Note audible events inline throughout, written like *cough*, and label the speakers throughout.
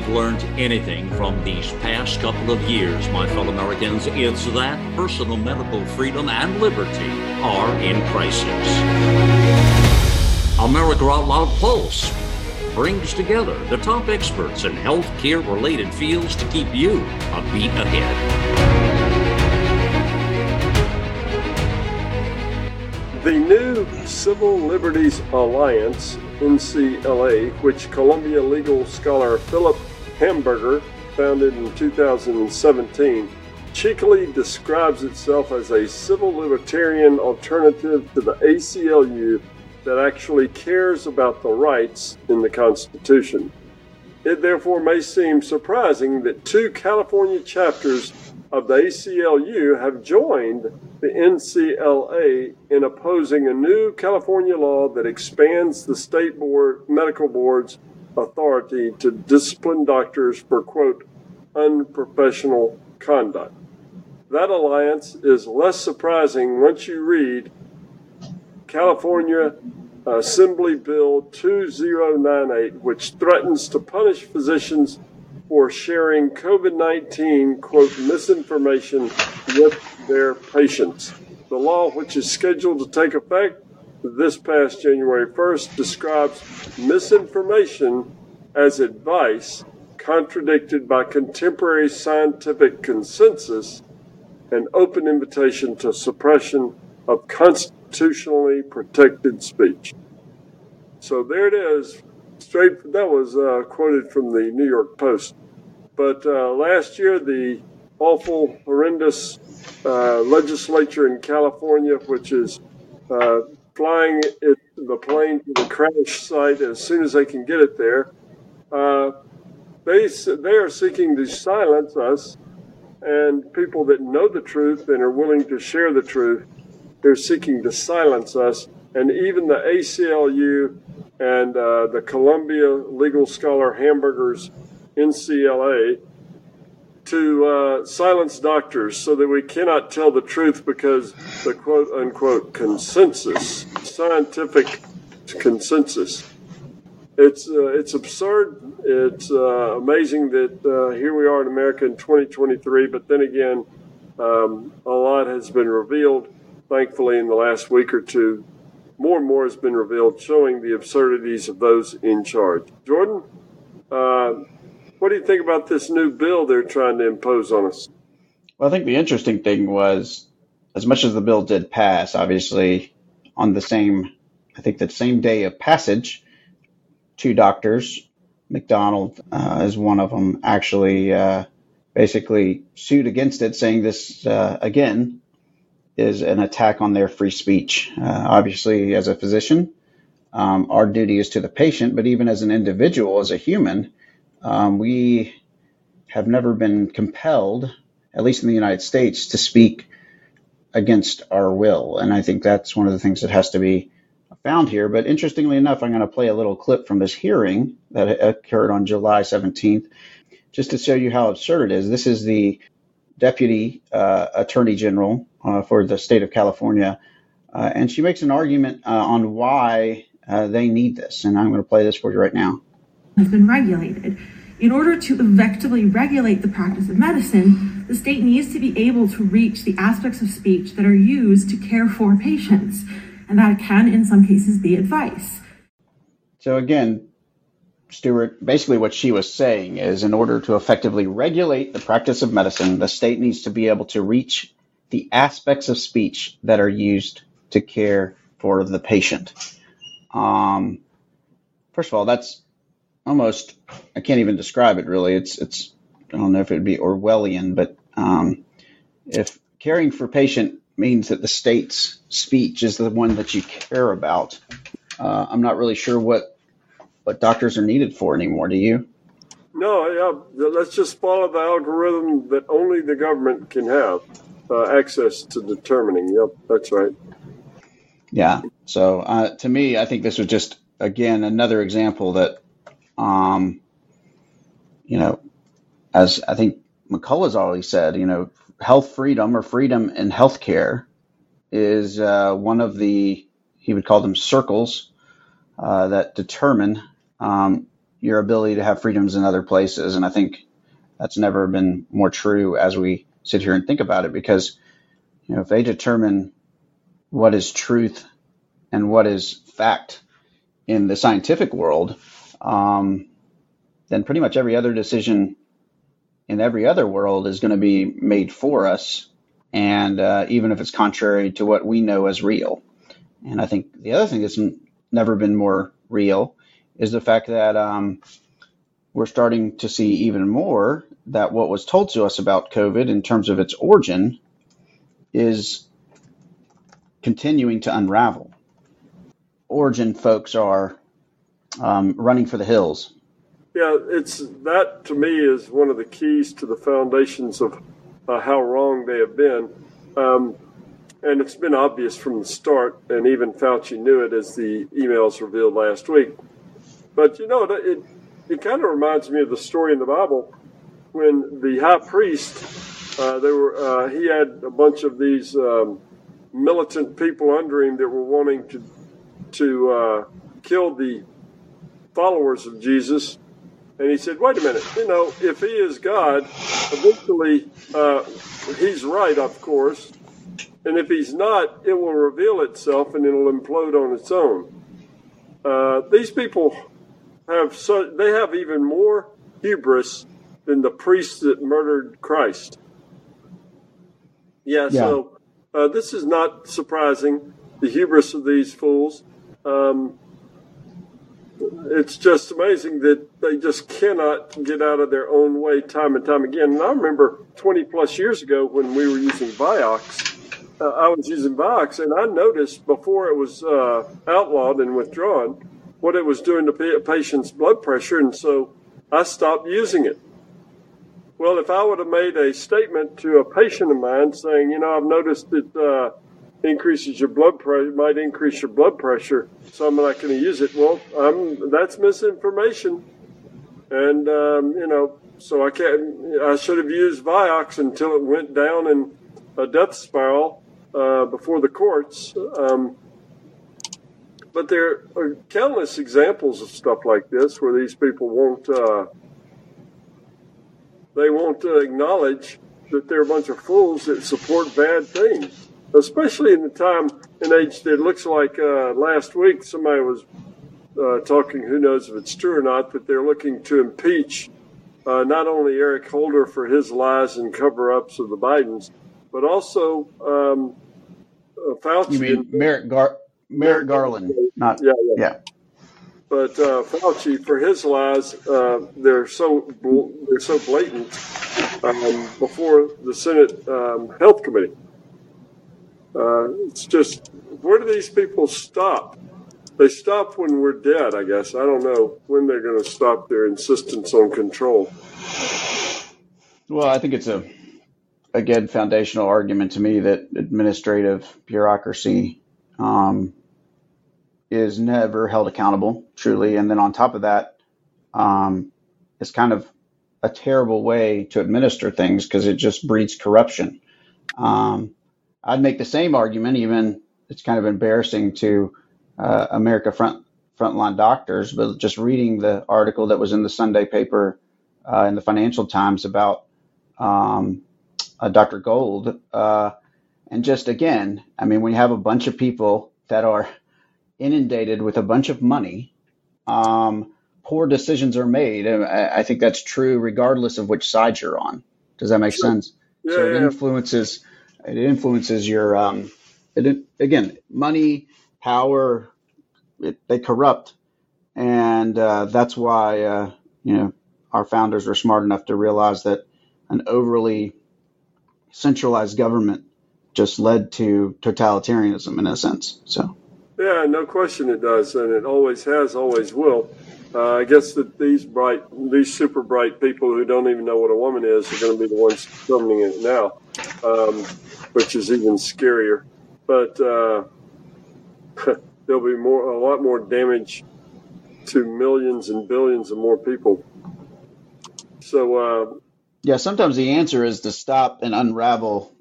Speaker 1: we've learned anything from these past couple of years, my fellow Americans, it's that personal medical freedom and liberty are in crisis. America Out Loud Pulse brings together the top experts in healthcare related fields to keep you a beat ahead.
Speaker 2: The new Civil Liberties Alliance, NCLA, which Columbia legal scholar Philip Hamburger founded in 2017, cheekily describes itself as a civil libertarian alternative to the ACLU that actually cares about the rights in the Constitution. It therefore may seem surprising that two California chapters of the ACLU have joined the NCLA in opposing a new California law that expands the state board medical board's authority to discipline doctors for quote unprofessional conduct. That alliance is less surprising once you read California Assembly Bill 2098, which threatens to punish physicians for sharing COVID 19, quote, misinformation with their patients. The law, which is scheduled to take effect this past January 1st, describes misinformation as advice contradicted by contemporary scientific consensus and open invitation to suppression of constitutionally protected speech. So there it is. Straight that was uh, quoted from the New York Post. But uh, last year, the awful, horrendous uh, legislature in California, which is uh, flying it, the plane to the crash site as soon as they can get it there, uh, they they are seeking to silence us and people that know the truth and are willing to share the truth. They're seeking to silence us, and even the ACLU and uh, the Columbia legal scholar Hamburgers NCLA to uh, silence doctors so that we cannot tell the truth because the quote unquote consensus, scientific consensus, it's uh, it's absurd. It's uh, amazing that uh, here we are in America in 2023, but then again, um, a lot has been revealed. Thankfully, in the last week or two, more and more has been revealed, showing the absurdities of those in charge. Jordan. Uh, what do you think about this new bill they're trying to impose on us?
Speaker 3: Well, I think the interesting thing was, as much as the bill did pass, obviously on the same, I think the same day of passage, two doctors, McDonald uh, is one of them, actually uh, basically sued against it, saying this uh, again is an attack on their free speech. Uh, obviously, as a physician, um, our duty is to the patient, but even as an individual, as a human, um, we have never been compelled, at least in the United States, to speak against our will. And I think that's one of the things that has to be found here. But interestingly enough, I'm going to play a little clip from this hearing that occurred on July 17th, just to show you how absurd it is. This is the Deputy uh, Attorney General uh, for the state of California, uh, and she makes an argument uh, on why uh, they need this. And I'm going to play this for you right now
Speaker 4: has been regulated. In order to effectively regulate the practice of medicine, the state needs to be able to reach the aspects of speech that are used to care for patients, and that can, in some cases, be advice.
Speaker 3: So, again, Stuart, basically what she was saying is in order to effectively regulate the practice of medicine, the state needs to be able to reach the aspects of speech that are used to care for the patient. Um, first of all, that's almost I can't even describe it really. It's it's I don't know if it would be Orwellian, but um, if caring for patient means that the state's speech is the one that you care about, uh, I'm not really sure what what doctors are needed for anymore. Do you?
Speaker 2: No, yeah. Let's just follow the algorithm that only the government can have uh, access to determining. Yep, that's right.
Speaker 3: Yeah. So uh, to me, I think this was just again another example that um, you know, as I think McCullough's already said, you know, health freedom or freedom in healthcare is uh, one of the he would call them circles uh, that determine um, your ability to have freedoms in other places. And I think that's never been more true as we sit here and think about it because, you know, if they determine what is truth and what is fact in the scientific world, um, then pretty much every other decision in every other world is going to be made for us. And uh, even if it's contrary to what we know as real. And I think the other thing that's never been more real is the fact that um, we're starting to see even more that what was told to us about COVID in terms of its origin is continuing to unravel. Origin folks are um, running for the hills.
Speaker 2: Yeah, it's that to me is one of the keys to the foundations of uh, how wrong they have been. Um, and it's been obvious from the start, and even Fauci knew it as the emails revealed last week. But you know, it, it kind of reminds me of the story in the Bible when the high priest, uh, there were, uh, he had a bunch of these um, militant people under him that were wanting to to uh, kill the followers of Jesus. And he said, wait a minute, you know, if he is God, eventually uh, he's right, of course. And if he's not, it will reveal itself and it'll implode on its own. Uh, these people have so they have even more hubris than the priests that murdered Christ. Yeah, yeah. so uh, this is not surprising. The hubris of these fools. Um, it's just amazing that they just cannot get out of their own way time and time again. And I remember 20 plus years ago when we were using Vioxx, uh, I was using Vioxx, and I noticed before it was uh, outlawed and withdrawn what it was doing to a patient's blood pressure, and so I stopped using it. Well, if I would have made a statement to a patient of mine saying, you know, I've noticed that. uh, increases your blood pressure, might increase your blood pressure, so I'm not going to use it. Well, I'm, that's misinformation, and um, you know, so I can't. I should have used Vioxx until it went down in a death spiral uh, before the courts. Um, but there are countless examples of stuff like this where these people won't uh, they won't uh, acknowledge that they're a bunch of fools that support bad things, especially in the time and age that looks like uh, last week somebody was uh, talking. Who knows if it's true or not? That they're looking to impeach uh, not only Eric Holder for his lies and cover-ups of the Bidens, but also um, uh, Fauci.
Speaker 3: You mean Merrick Gar- Merrick Garland? Not
Speaker 2: yeah, yeah. yeah. But uh, Fauci, for his lies, uh, they're so they're so blatant. Um, before the Senate um, Health Committee, uh, it's just where do these people stop? They stop when we're dead, I guess. I don't know when they're going to stop their insistence on control.
Speaker 3: Well, I think it's a again foundational argument to me that administrative bureaucracy um, is never held accountable truly, and then on top of that, um, it's kind of a terrible way to administer things because it just breeds corruption. Um, I'd make the same argument, even it's kind of embarrassing to uh, America front frontline doctors, but just reading the article that was in the Sunday paper uh, in the Financial Times about um, uh, Dr. Gold. Uh, and just again, I mean, when you have a bunch of people that are inundated with a bunch of money, um, poor decisions are made. I, I, think that's true regardless of which side you're on. Does that make sure. sense? Yeah, so it yeah. influences it influences your um, it, again money, power. It, they corrupt, and uh, that's why uh, you know our founders were smart enough to realize that an overly centralized government just led to totalitarianism in a sense. So.
Speaker 2: Yeah, no question it does, and it always has, always will. Uh, I guess that these bright, these super bright people who don't even know what a woman is are going to be the ones filming it now, um, which is even scarier. But uh, *laughs* there'll be more, a lot more damage to millions and billions of more people. So uh,
Speaker 3: yeah, sometimes the answer is to stop and unravel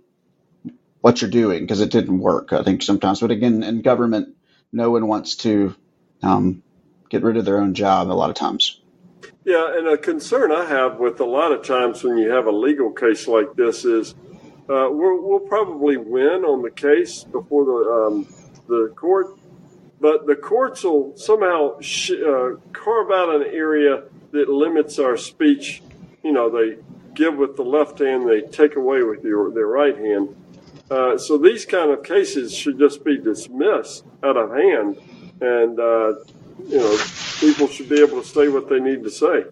Speaker 3: what you're doing because it didn't work. I think sometimes, but again, in government, no one wants to um, get rid of their own job a lot of times.
Speaker 2: Yeah, and a concern I have with a lot of times when you have a legal case like this is uh, we'll, probably win on the case before the um, the court, but the courts will somehow sh- uh, carve out an area that limits our speech. You know, they give with the left hand, they take away with your, their right hand. Uh, so these kind of cases should just be dismissed out of hand, and uh, you know, people should be able to say what they need to say.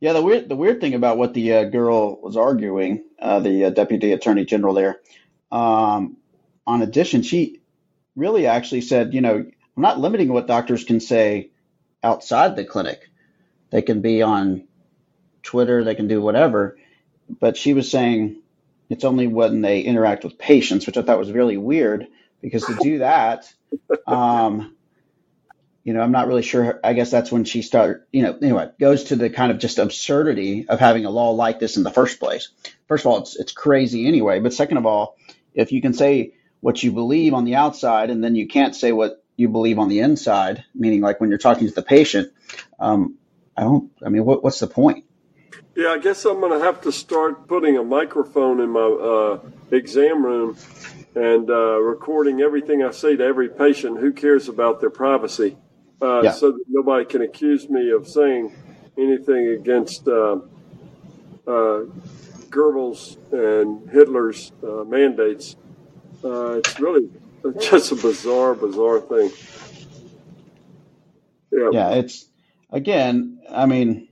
Speaker 3: Yeah, the weird the weird thing about what the uh, girl was arguing, uh, the uh, deputy attorney general there, um, on addition, she really actually said, you know, I'm not limiting what doctors can say outside the clinic. They can be on Twitter, they can do whatever, but she was saying it's only when they interact with patients, which I thought was really weird because to do that, um, you know, I'm not really sure. I guess that's when she started, you know, anyway, goes to the kind of just absurdity of having a law like this in the first place. First of all, it's, it's crazy anyway. But second of all, if you can say what you believe on the outside and then you can't say what you believe on the inside, meaning like when you're talking to the patient, um, I don't, I mean, what, what's the point?
Speaker 2: Yeah, I guess I'm going to have to start putting a microphone in my uh, exam room and uh, recording everything I say to every patient. Who cares about their privacy? uh, yeah. so that nobody can accuse me of saying anything against uh, uh, Goebbels and Hitler's uh, mandates. Uh, it's really *laughs* just a bizarre, bizarre thing.
Speaker 3: Yeah. yeah, it's again. I mean,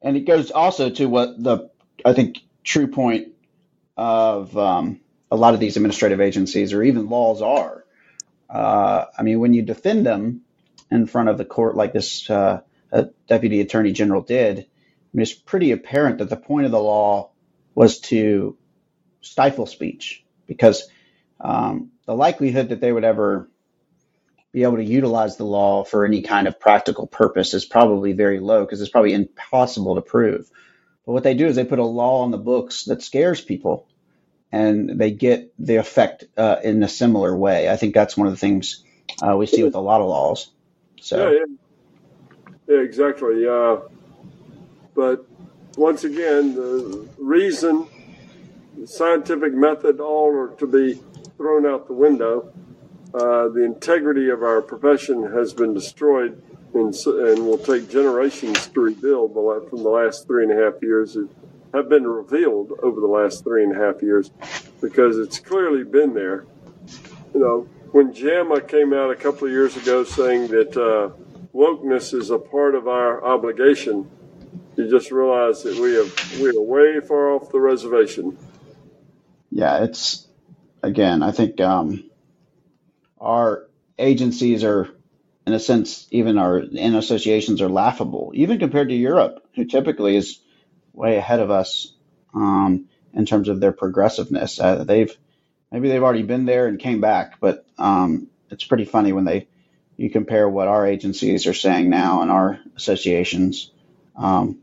Speaker 3: and it goes also to what the I think true point of um, a lot of these administrative agencies or even laws are. Uh, I mean, when you defend them, in front of the court like this uh, deputy attorney general did, I mean, it's pretty apparent that the point of the law was to stifle speech because um, the likelihood that they would ever be able to utilize the law for any kind of practical purpose is probably very low because it's probably impossible to prove. But what they do is they put a law on the books that scares people and they get the effect uh, in a similar way. I think that's one of the things uh, we see with a lot of laws. So
Speaker 2: yeah, yeah, yeah exactly. Uh, but once again, the reason, the scientific method, all are to be thrown out the window. Uh, the integrity of our profession has been destroyed and, and will take generations to rebuild from the last three and a half years have been revealed over the last three and a half years because it's clearly been there. You know, when JAMA came out a couple of years ago saying that uh, wokeness is a part of our obligation, you just realize that we have we are way far off the reservation.
Speaker 3: Yeah, it's again. I think um, our agencies are, in a sense, even our in associations are laughable, even compared to Europe, who typically is way ahead of us um, in terms of their progressiveness. Uh, they've maybe they've already been there and came back, but um, it's pretty funny when they you compare what our agencies are saying now and our associations. Um,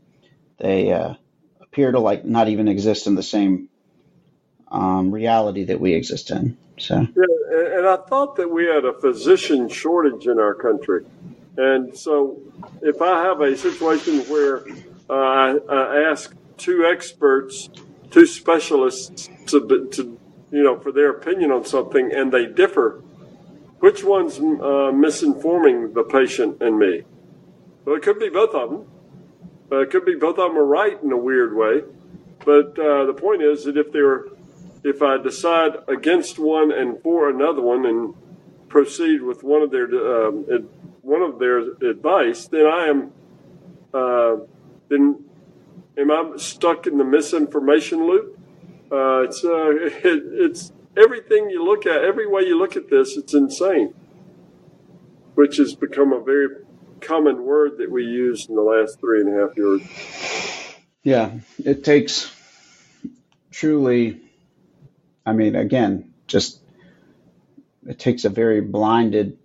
Speaker 3: they uh, appear to like not even exist in the same um, reality that we exist in. So,
Speaker 2: yeah, and I thought that we had a physician shortage in our country, and so if I have a situation where uh, I, I ask two experts, two specialists to, to you know, for their opinion on something and they differ, which one's uh, misinforming the patient and me? Well, it could be both of them. Uh, it could be both of them are right in a weird way. But uh, the point is that if they're, if I decide against one and for another one and proceed with one of their um, one of their advice, then I am uh, then am I stuck in the misinformation loop? Uh, it's uh, *laughs* it, it's everything you look at, every way you look at this, it's insane. Which has become a very common word that we used in the last three and a half years.
Speaker 3: Yeah, it takes truly. I mean, again, just it takes a very blinded,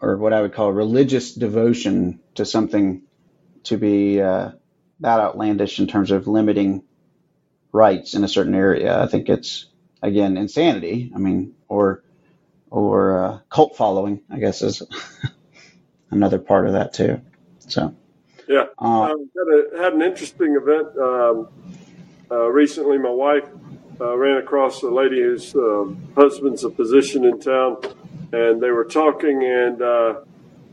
Speaker 3: or what I would call religious devotion to something to be uh, that outlandish in terms of limiting rights in a certain area. I think it's again insanity. I mean, or or uh, cult following. I guess is *laughs* another part of that too. So,
Speaker 2: Yeah, uh, uh, had, an interesting event um, uh, recently. My wife uh, ran across a lady whose uh, husband's a physician in town, and they were talking, and uh,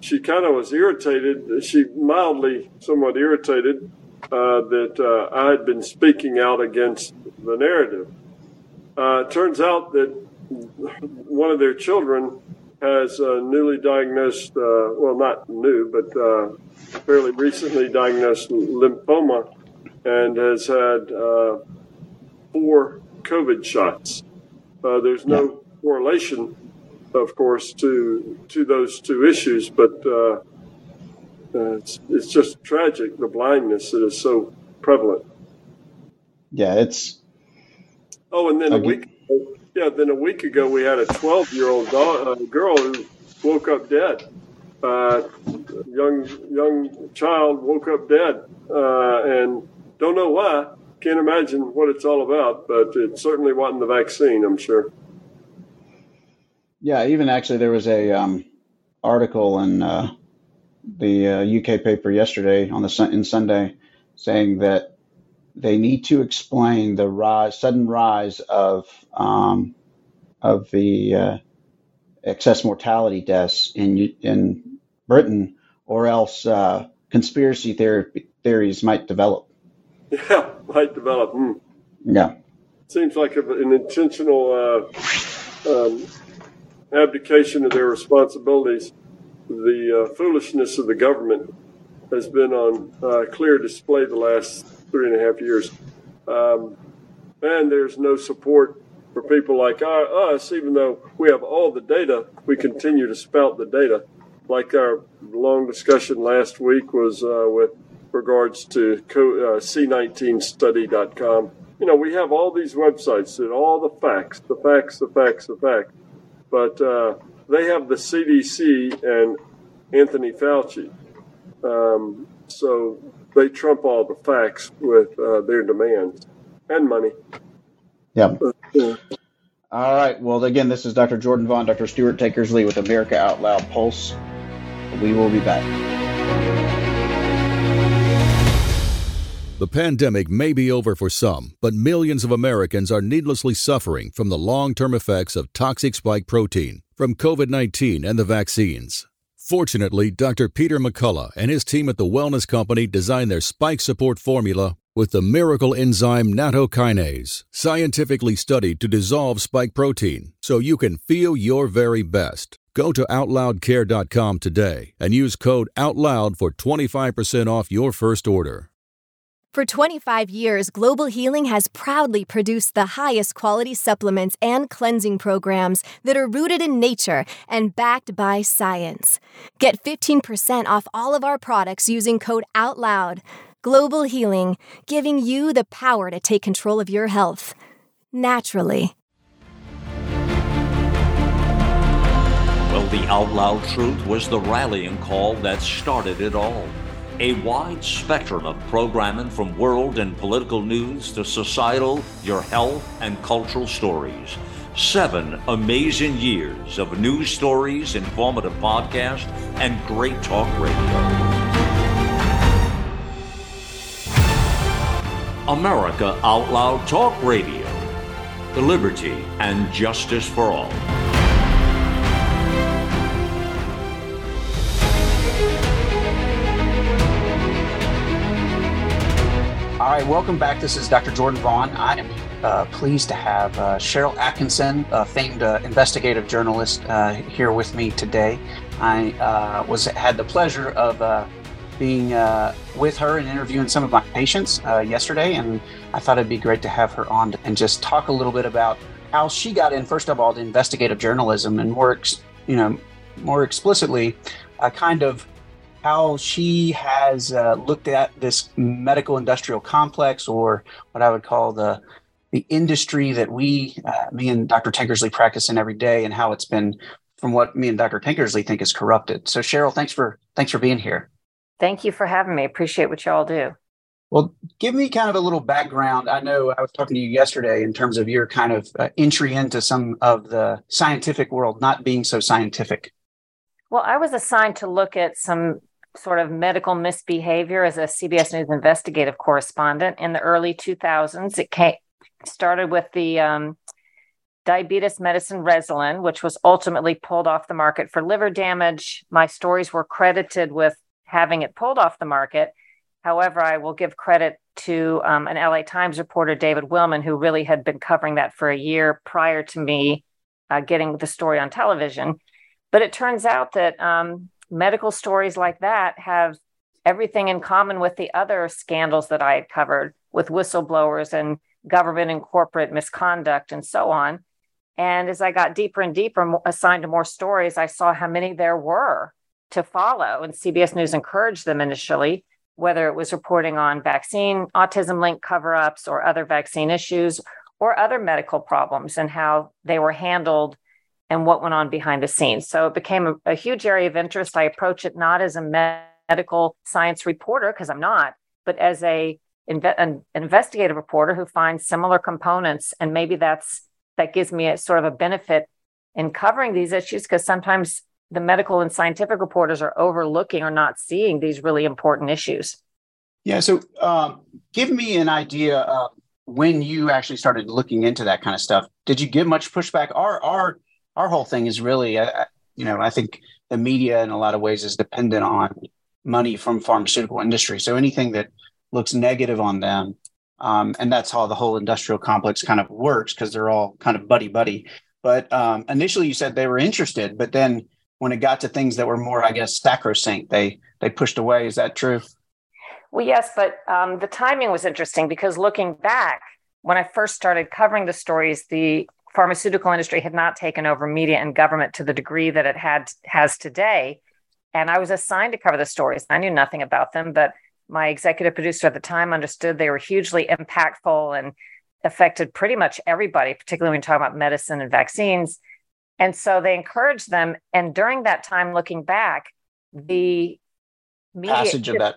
Speaker 2: she kind of was irritated. She mildly, somewhat irritated that I had been speaking out against the narrative. it turns out that one of their children has uh, newly diagnosed, uh, well, not new, but uh, fairly recently diagnosed lymphoma and has had uh, four COVID shots. Uh, there's no yeah. correlation, of course, to to those two issues, but uh, it's, it's just tragic the blindness that is so prevalent.
Speaker 3: Yeah, it's.
Speaker 2: Oh, and then a week yeah, then a week ago we had a 12 year old uh, girl who woke up dead. Uh, young young child woke up dead, uh, and don't know why. Can't imagine what it's all about, but it certainly wasn't the vaccine. I'm sure.
Speaker 3: Yeah, even actually there was a um, article in uh, the UK uh, paper yesterday on the in Sunday saying that they need to explain the rise, sudden rise of um, of the uh, excess mortality deaths in in Britain, or else uh, conspiracy theory, theories might develop.
Speaker 2: Yeah, might develop. Mm.
Speaker 3: Yeah,
Speaker 2: seems like an intentional uh, um, abdication of their responsibilities. The uh, foolishness of the government has been on uh, clear display the last three and a half years. Um, and there's no support for people like our, us, even though we have all the data, we continue to spout the data. Like our long discussion last week was uh, with regards to uh, C19study.com. You know, we have all these websites and all the facts, the facts, the facts, the facts. But uh, they have the CDC and Anthony Fauci. Um, so they trump all the facts with uh, their demands and money.
Speaker 3: Yeah. Uh, all right. Well, again, this is Dr. Jordan Vaughn, Dr. Stuart Tankersley with America Out Loud Pulse. We will be back.
Speaker 5: The pandemic may be over for some, but millions of Americans are needlessly suffering from the long term effects of toxic spike protein from COVID 19 and the vaccines. Fortunately, Dr. Peter McCullough and his team at the Wellness Company designed their spike support formula with the miracle enzyme nattokinase, scientifically studied to dissolve spike protein so you can feel your very best. Go to OutLoudCare.com today and use code OUTLOUD for 25% off your first order.
Speaker 6: For 25 years, Global Healing has proudly produced the highest quality supplements and cleansing programs that are rooted in nature and backed by science. Get 15% off all of our products using code OUTLOUD. Global Healing, giving you the power to take control of your health naturally.
Speaker 1: Well, the Out Loud Truth was the rallying call that started it all. A wide spectrum of programming from world and political news to societal, your health, and cultural stories. Seven amazing years of news stories, informative podcasts, and great talk radio. America Out Loud Talk Radio. The liberty and justice for
Speaker 7: all. Right, welcome back. This is Dr. Jordan Vaughn. I am uh, pleased to have uh, Sharyl Attkisson, a famed uh, investigative journalist, uh, here with me today. I uh, was had the pleasure of uh, being with her and interviewing some of my patients yesterday, and I thought it'd be great to have her on and just talk a little bit about how she got in. First of all, to investigative journalism, and more, ex- you know, more explicitly, a kind of how she has uh, looked at this medical industrial complex, or what I would call the the industry that we, uh, me and Dr. Tankersley, practice in every day, and how it's been, from what me and Dr. Tankersley think, is corrupted. So, Sharyl, thanks for thanks for being here.
Speaker 8: Thank you for having me. Appreciate what y'all do.
Speaker 7: Well, give me kind of a little background. I know I was talking to you yesterday in terms of your kind of uh, entry into some of the scientific world not being so scientific.
Speaker 8: Well, I was assigned to look at some sort of medical misbehavior as a CBS News investigative correspondent in the early 2000s. It came, started with the um, diabetes medicine Rezulin, which was ultimately pulled off the market for liver damage. My stories were credited with having it pulled off the market. However, I will give credit to um, an LA Times reporter, David Willman, who really had been covering that for a year prior to me uh, getting the story on television. But it turns out that um, medical stories like that have everything in common with the other scandals that I had covered with whistleblowers and government and corporate misconduct and so on. And as I got deeper and deeper, assigned to more stories, I saw how many there were to follow. And CBS News encouraged them initially, whether it was reporting on vaccine autism link cover ups or other vaccine issues or other medical problems and how they were handled and what went on behind the scenes. So it became a, a huge area of interest. I approach it not as a medical science reporter, because I'm not, but as a an investigative reporter who finds similar components and maybe that's that gives me a sort of a benefit in covering these issues because sometimes the medical and scientific reporters are overlooking or not seeing these really important issues.
Speaker 3: Yeah. So, um, give me an idea of when you actually started looking into that kind of stuff. Did you get much pushback? Our our our whole thing is really, uh, you know, I think the media in a lot of ways is dependent on money from pharmaceutical industry. So anything that looks negative on them, um, and that's how the whole industrial complex kind of works because they're all kind of buddy buddy. But um, initially, you said they were interested, but then when it got to things that were more, I guess, sacrosanct, they they pushed away. Is that true?
Speaker 8: Well, yes, but um, the timing was interesting because looking back, when I first started covering the stories, the pharmaceutical industry had not taken over media and government to the degree that it had has today. And I was assigned to cover the stories. I knew nothing about them, but my executive producer at the time understood they were hugely impactful and affected pretty much everybody, particularly when you talk about medicine and vaccines. And so they encouraged them. And during that time, looking back, the
Speaker 3: media passage of that.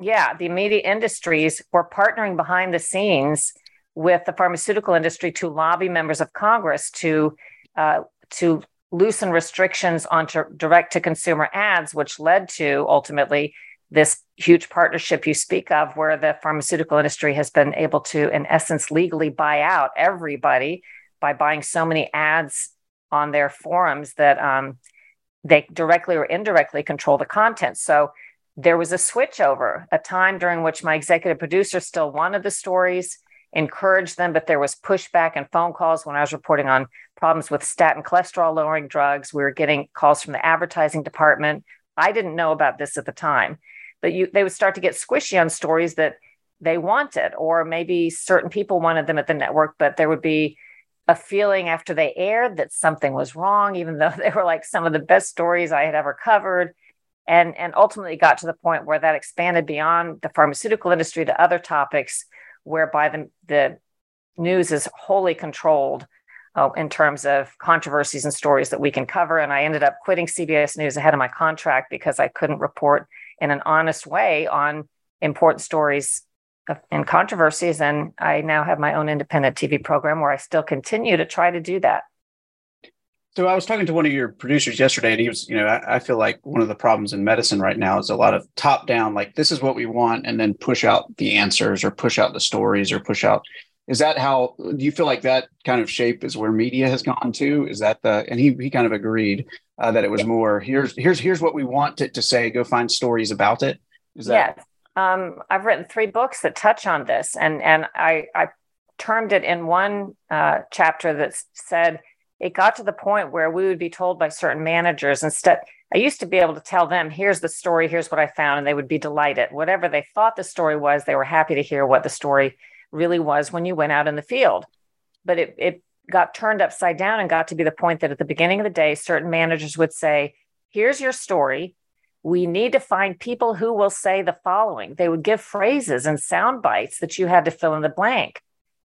Speaker 8: Yeah, the media industries were partnering behind the scenes with the pharmaceutical industry to lobby members of Congress to uh, to loosen restrictions on direct to consumer ads, which led to ultimately this huge partnership you speak of, where the pharmaceutical industry has been able to, in essence, legally buy out everybody by buying so many ads on their forums that um, they directly or indirectly control the content. So there was a switch over, a time during which my executive producer still wanted the stories encouraged them, but there was pushback and phone calls when I was reporting on problems with statin cholesterol lowering drugs. We were getting calls from the advertising department. I didn't know about this at the time, but you they would start to get squishy on stories that they wanted, or maybe certain people wanted them at the network, but there would be a feeling after they aired that something was wrong, even though *laughs* they were like some of the best stories I had ever covered. And, and ultimately got to the point where that expanded beyond the pharmaceutical industry to other topics whereby the, the news is wholly controlled uh, in terms of controversies and stories that we can cover. And I ended up quitting CBS News ahead of my contract because I couldn't report in an honest way on important stories and controversies. And I now have my own independent TV program where I still continue to try to do that.
Speaker 3: So I was talking to one of your producers yesterday, and he was, you know, I, I, feel like one of the problems in medicine right now is a lot of top down, like this is what we want, and then push out the answers or push out the stories or push out. Is that how do you feel like that kind of shape is where media has gone to? Is that the and he he kind of agreed uh, that it was more here's here's here's what we want it to say. Go find stories about it.
Speaker 8: Is that? Yes. Um, I've written three books that touch on this, and and I I termed it in one uh, chapter that said it got to the point where we would be told by certain managers instead i used to be able to tell them here's the story here's what i found and they would be delighted. Whatever they thought the story was they were happy to hear what the story really was when you went out in the field. But it, it got turned upside down and got to be the point that at the beginning of the day certain managers would say here's your story. We need to find people who will say the following. They would give phrases and sound bites that you had to fill in the blank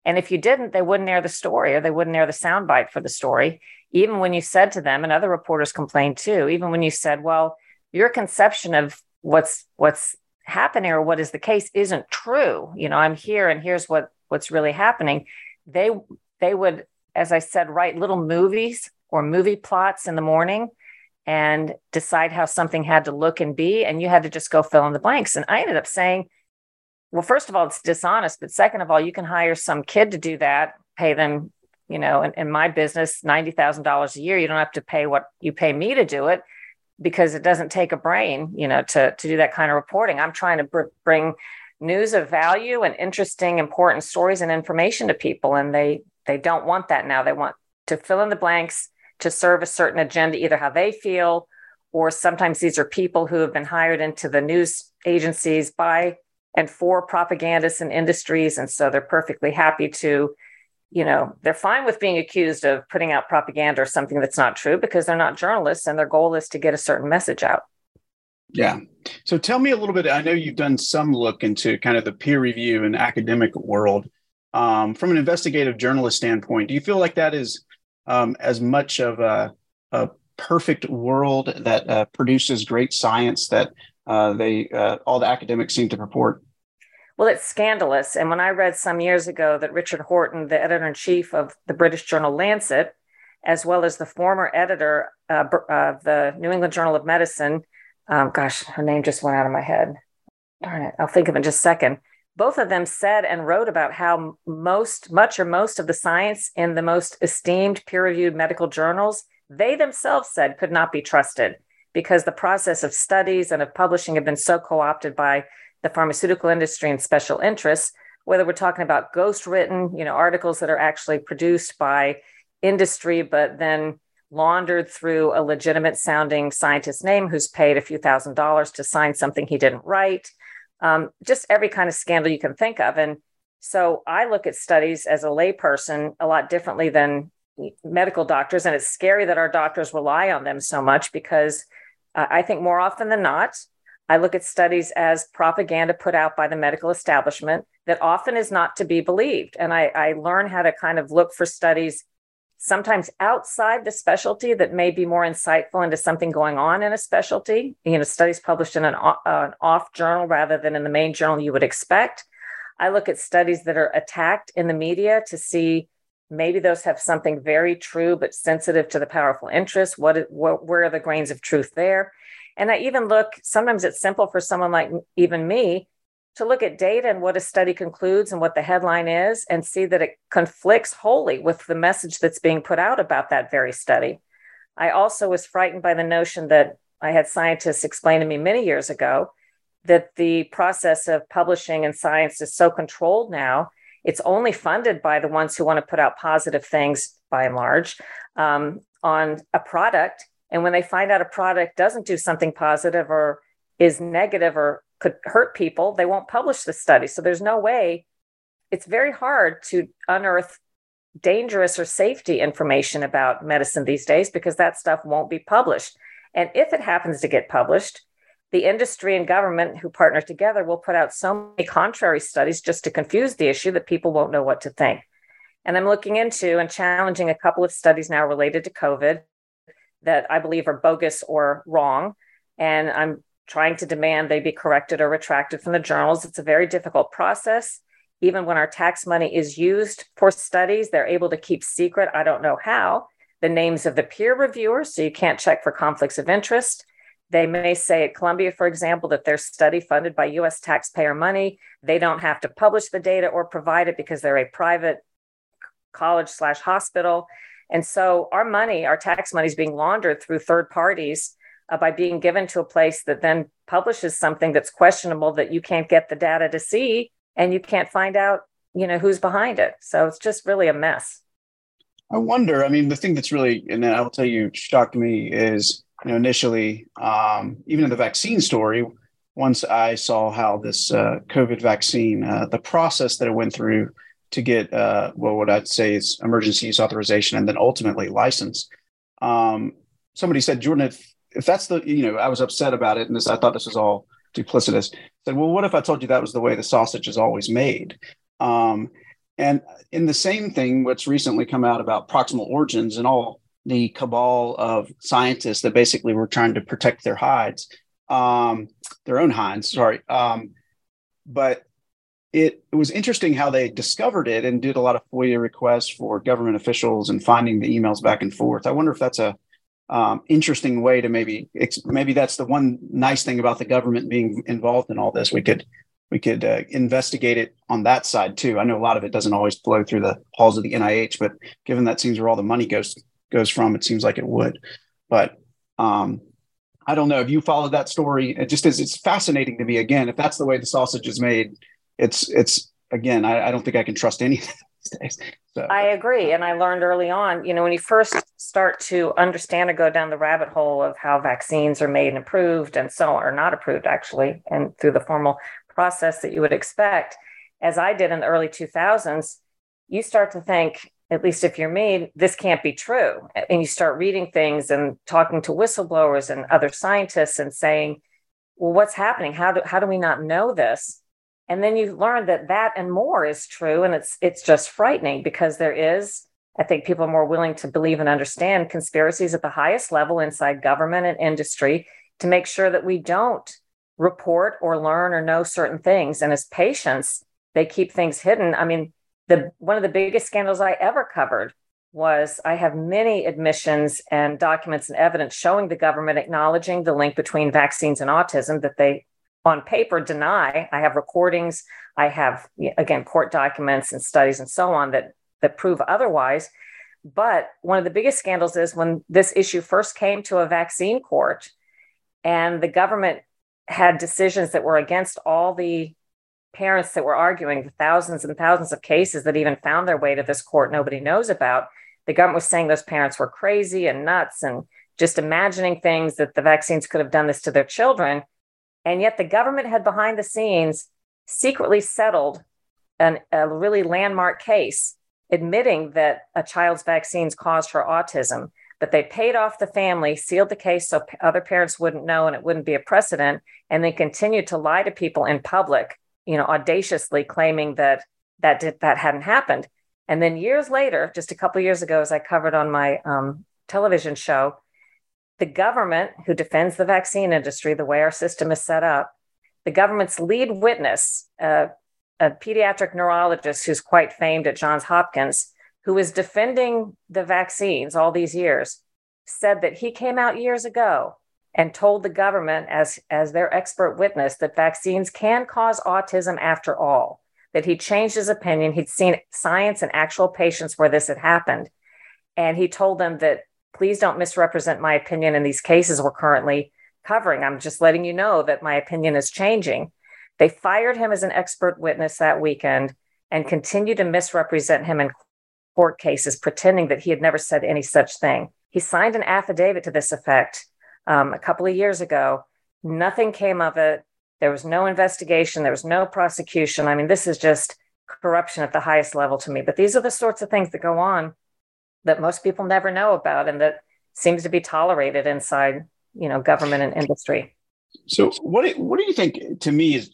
Speaker 8: and if you didn't, they wouldn't air the story or they wouldn't air the soundbite for the story. Even when you said to them, and other reporters complained too, even when you said, well, your conception of what's what's happening or what is the case isn't true. You know, I'm here and here's what what's really happening. They they would, as I said, write little movies or movie plots in the morning and decide how something had to look and be. And you had to just go fill in the blanks. And I ended up saying, well, first of all, it's dishonest. But second of all, you can hire some kid to do that, pay them, you know, in, in my business, $90,000 a year. You don't have to pay what you pay me to do it because it doesn't take a brain, you know, to, to do that kind of reporting. I'm trying to br- bring news of value and interesting, important stories and information to people. And they, they don't want that now. They want to fill in the blanks to serve a certain agenda, either how they feel, or sometimes these are people who have been hired into the news agencies by and for propagandists and industries. And so they're perfectly happy to, you know, they're fine with being accused of putting out propaganda or something that's not true because they're not journalists and their goal is to get a certain message out.
Speaker 3: Yeah. So tell me a little bit. I know you've done some look into kind of the peer review and academic world. Um, from an investigative journalist standpoint, do you feel like that is um, as much of a, a perfect world that uh, produces great science that uh, they uh, all the academics seem to purport?
Speaker 8: Well, it's scandalous. And when I read some years ago that Richard Horton, the editor in chief of the British journal Lancet, as well as the former editor uh, of the New England Journal of Medicine, um, gosh, her name just went out of my head. Darn it, I'll think of it in just a second. Both of them said and wrote about how most, much or most of the science in the most esteemed peer reviewed medical journals, they themselves said could not be trusted because the process of studies and of publishing have been so co opted by the pharmaceutical industry and special interests, whether we're talking about ghost written, you know, articles that are actually produced by industry, but then laundered through a legitimate sounding scientist name who's paid a few thousand dollars to sign something he didn't write. Um, just every kind of scandal you can think of. And so I look at studies as a layperson a lot differently than medical doctors. And it's scary that our doctors rely on them so much because uh, I think more often than not, I look at studies as propaganda put out by the medical establishment that often is not to be believed. And I, I learn how to kind of look for studies sometimes outside the specialty that may be more insightful into something going on in a specialty. You know, studies published in an, uh, an off journal rather than in the main journal you would expect. I look at studies that are attacked in the media to see maybe those have something very true but sensitive to the powerful interests what, what where are the grains of truth there? And i even look sometimes it's simple for someone like even me to look at data and what a study concludes and what the headline is and see that it conflicts wholly with the message that's being put out about that very study. I also was frightened by the notion that i had scientists explain to me many years ago that the process of publishing in science is so controlled now it's only funded by the ones who want to put out positive things by and large um, on a product. And when they find out a product doesn't do something positive or is negative or could hurt people, they won't publish the study. So there's no way, it's very hard to unearth dangerous or safety information about medicine these days because that stuff won't be published. And if it happens to get published, the industry and government who partner together will put out so many contrary studies just to confuse the issue that people won't know what to think. And I'm looking into and challenging a couple of studies now related to COVID that I believe are bogus or wrong. And I'm trying to demand they be corrected or retracted from the journals. It's a very difficult process. Even when our tax money is used for studies, they're able to keep secret, I don't know how, the names of the peer reviewers. So you can't check for conflicts of interest. They may say at Columbia, for example, that their study funded by US taxpayer money, they don't have to publish the data or provide it because they're a private college slash hospital. And so our money, our tax money is being laundered through third parties uh, by being given to a place that then publishes something that's questionable that you can't get the data to see and you can't find out, you know, who's behind it. So it's just really a mess.
Speaker 3: I wonder, I mean, the thing that's really, and I will tell you, shocked me is you know, initially, um, even in the vaccine story, once I saw how this uh, COVID vaccine, uh, the process that it went through to get, uh, well, what I'd say is emergency use authorization and then ultimately license. Um, somebody said, Jordan, if, if that's the, you know, I was upset about it and this, I thought this was all duplicitous. Said, well, what if I told you that was the way the sausage is always made? Um, and in the same thing, what's recently come out about proximal origins and all the cabal of scientists that basically were trying to protect their hides, um, their own hides, sorry. Um, but it, it was interesting how they discovered it and did a lot of FOIA requests for government officials and finding the emails back and forth. I wonder if that's a um, interesting way to maybe maybe that's the one nice thing about the government being involved in all this. We could we could uh, investigate it on that side too. I know a lot of it doesn't always flow through the halls of the NIH, but given that seems where all the money goes goes from, it seems like it would. But um, I don't know if you followed that story. It just is. It's fascinating to me. Again, if that's the way the sausage is made, it's it's again. I, I don't think I can trust anything these days.
Speaker 8: So. I agree, and I learned early on. You know, when you first start to understand or go down the rabbit hole of how vaccines are made and approved, and so are not approved actually, and through the formal process that you would expect, as I did in the early 2000s, you start to think, at least if you're me, this can't be true. And you start reading things and talking to whistleblowers and other scientists and saying, well, what's happening? How do, how do we not know this? And then you learn that that and more is true. And it's, it's just frightening because there is, I think people are more willing to believe and understand conspiracies at the highest level inside government and industry to make sure that we don't report or learn or know certain things. And as patients, they keep things hidden. I mean, the one of the biggest scandals I ever covered was I have many admissions and documents and evidence showing the government acknowledging the link between vaccines and autism that they on paper deny. I have recordings, I have again court documents and studies and so on that that prove otherwise. But one of the biggest scandals is when this issue first came to a vaccine court and the government had decisions that were against all the parents that were arguing the thousands and thousands of cases that even found their way to this court nobody knows about the government was saying those parents were crazy and nuts and just imagining things that the vaccines could have done this to their children. And yet the government had behind the scenes secretly settled an, a really landmark case admitting that a child's vaccines caused her autism but they paid off the family, sealed the case so other parents wouldn't know and it wouldn't be a precedent, and they continued to lie to people in public, you know, audaciously claiming that that did, that hadn't happened. And then years later, just a couple years ago, as I covered on my um, television show, the government, who defends the vaccine industry, the way our system is set up, the government's lead witness, uh, a pediatric neurologist who's quite famed at Johns Hopkins, who is defending the vaccines all these years, said that he came out years ago and told the government, as, as their expert witness, that vaccines can cause autism after all, that he changed his opinion. He'd seen science and actual patients where this had happened. And he told them that please don't misrepresent my opinion in these cases we're currently covering. I'm just letting you know that my opinion is changing. They fired him as an expert witness that weekend and continued to misrepresent him in court cases pretending that he had never said any such thing. He signed an affidavit to this effect um, a couple of years ago. Nothing came of it. There was no investigation. There was no prosecution. I mean, this is just corruption at the highest level to me. But these are the sorts of things that go on that most people never know about and that seems to be tolerated inside, you know, government and industry.
Speaker 3: So, what what do you think? To me, is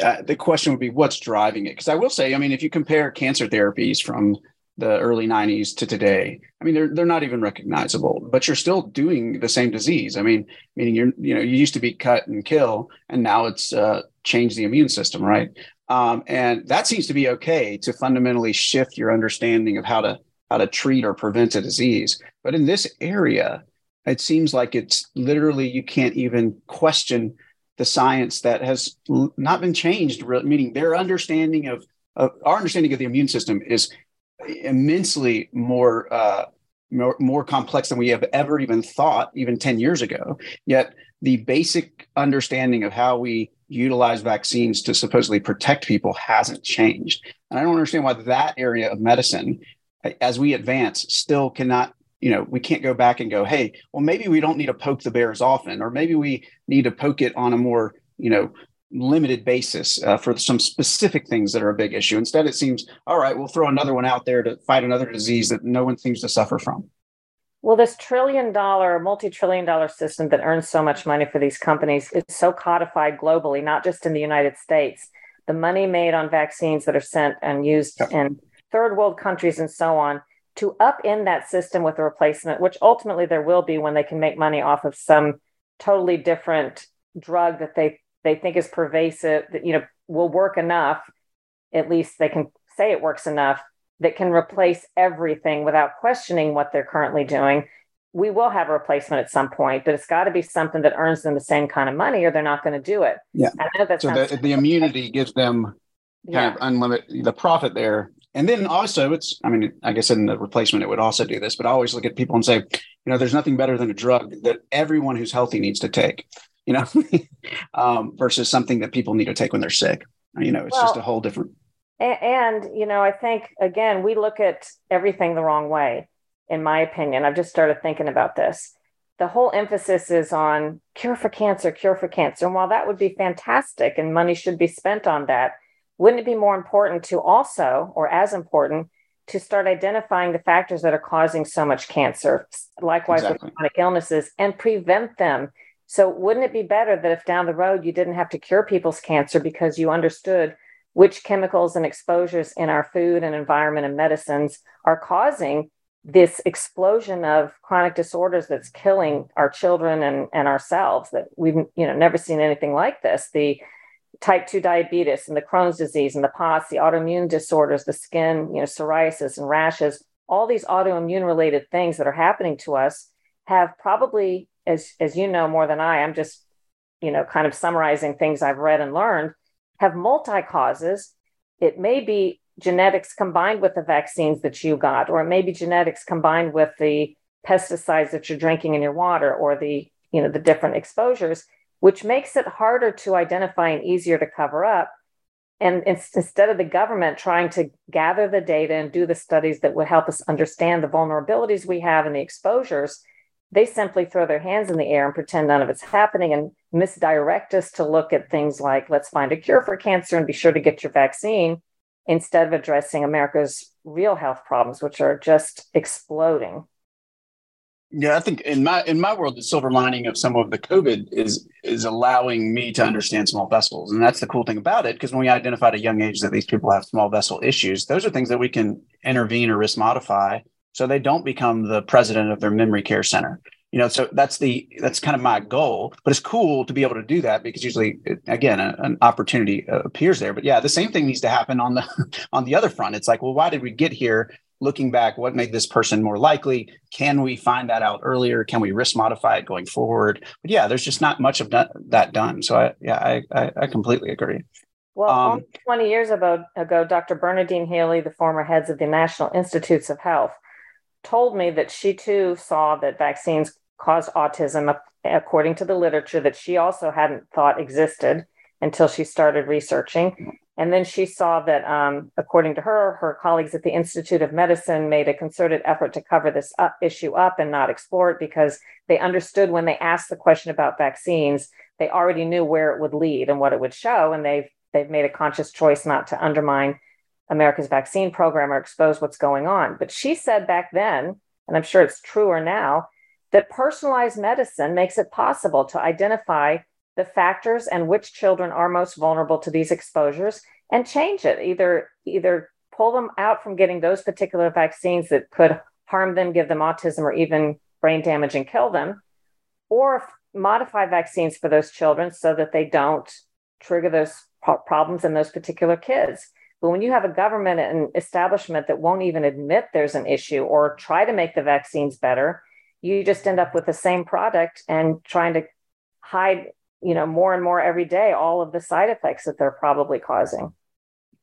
Speaker 3: uh, the question would be what's driving it? Because I will say, I mean, if you compare cancer therapies from the early 90s to today. I mean they're they're not even recognizable but you're still doing the same disease. I mean meaning you're you know you used to be cut and kill and now it's uh, changed the immune system right? Um, and that seems to be okay to fundamentally shift your understanding of how to how to treat or prevent a disease. But in this area it seems like it's literally you can't even question the science that has not been changed meaning their understanding of, of our understanding of the immune system is immensely more uh, more, more complex than we have ever even thought, even 10 years ago. Yet the basic understanding of how we utilize vaccines to supposedly protect people hasn't changed. And I don't understand why that area of medicine, as we advance, still cannot, you know, we can't go back and go, hey, well, maybe we don't need to poke the bear as often, or maybe we need to poke it on a more, you know, limited basis uh, for some specific things that are a big issue. Instead, it seems, all right, we'll throw another one out there to fight another disease that no one seems to suffer from.
Speaker 8: Well, this trillion dollar, multi trillion dollar system that earns so much money for these companies is so codified globally, not just in the United States. The money made on vaccines that are sent and used yep. in third world countries and so on to up in that system with a replacement, which ultimately there will be when they can make money off of some totally different drug that they they think is pervasive that you know will work enough at least they can say it works enough that can replace everything without questioning what they're currently doing we will have a replacement at some point, but it's got to be something that earns them the same kind of money, or they're not going to do it.
Speaker 7: Yeah. I know that
Speaker 3: so the, the immunity gives them kind yeah. of unlimited the profit there. And then also, it's I mean, I guess in the replacement it would also do this, but I always look at people and say, you know, there's nothing better than a drug that everyone who's healthy needs to take. You know, *laughs* um, versus something that people need to take when they're sick. You know, it's well, just a whole different.
Speaker 8: And, and you know, I think again, we look at everything the wrong way in my opinion. I've just started thinking about this. The whole emphasis is on cure for cancer, cure for cancer. And while that would be fantastic and money should be spent on that, wouldn't it be more important to also, or as important, to start identifying the factors that are causing so much cancer, likewise exactly. with chronic illnesses, and prevent them? So, wouldn't it be better that if down the road you didn't have to cure people's cancer because you understood which chemicals and exposures in our food and environment and medicines are causing this explosion of chronic disorders that's killing our children and, and ourselves that we've you know never seen anything like this? The type 2 diabetes and the crohn's disease and the POTS, the autoimmune disorders the skin you know psoriasis and rashes all these autoimmune related things that are happening to us have probably as as you know more than i i'm just you know kind of summarizing things i've read and learned have multi causes it may be genetics combined with the vaccines that you got, or it may be genetics combined with the pesticides that you're drinking in your water or the, you know, the different exposures, which makes it harder to identify and easier to cover up. And instead of the government trying to gather the data and do the studies that would help us understand the vulnerabilities we have and the exposures, they simply throw their hands in the air and pretend none of it's happening and misdirect us to look at things like let's find a cure for cancer and be sure to get your vaccine instead of addressing America's real health problems, which are just exploding.
Speaker 3: Yeah, I think in my in my world, the silver lining of some of the COVID is is allowing me to understand small vessels, and that's the cool thing about it. Because when we identified at a young age that these people have small vessel issues, those are things that we can intervene or risk modify so they don't become the president of their memory care center. You know so that's the that's kind of my goal but it's cool to be able to do that because usually again a, an opportunity uh, appears there. But yeah the same thing needs to happen on the *laughs* on the other front. It's like well why did we get here? Looking back what made this person more likely? Can we find that out earlier? Can we risk modify it going forward? But yeah there's just not much of that done. So i yeah i i, I completely agree.
Speaker 8: Well, um, 20 years ago, ago, Dr. Bernadine Healy, the former heads of the National Institutes of Health, told me that she too saw that vaccines caused autism, according to the literature that she also hadn't thought existed until she started researching. And then she saw that, um, according to her, her colleagues at the Institute of Medicine made a concerted effort to cover this up, issue up and not explore it because they understood when they asked the question about vaccines, they already knew where it would lead and what it would show. And they've, they've made a conscious choice not to undermine America's vaccine program or expose what's going on. But she said back then, and I'm sure it's truer now, that personalized medicine makes it possible to identify the factors and which children are most vulnerable to these exposures and change it either either pull them out from getting those particular vaccines that could harm them give them autism or even brain damage and kill them or modify vaccines for those children so that they don't trigger those problems in those particular kids but when you have a government and establishment that won't even admit there's an issue or try to make the vaccines better you just end up with the same product and trying to hide you know more and more every day all of the side effects that they're probably causing.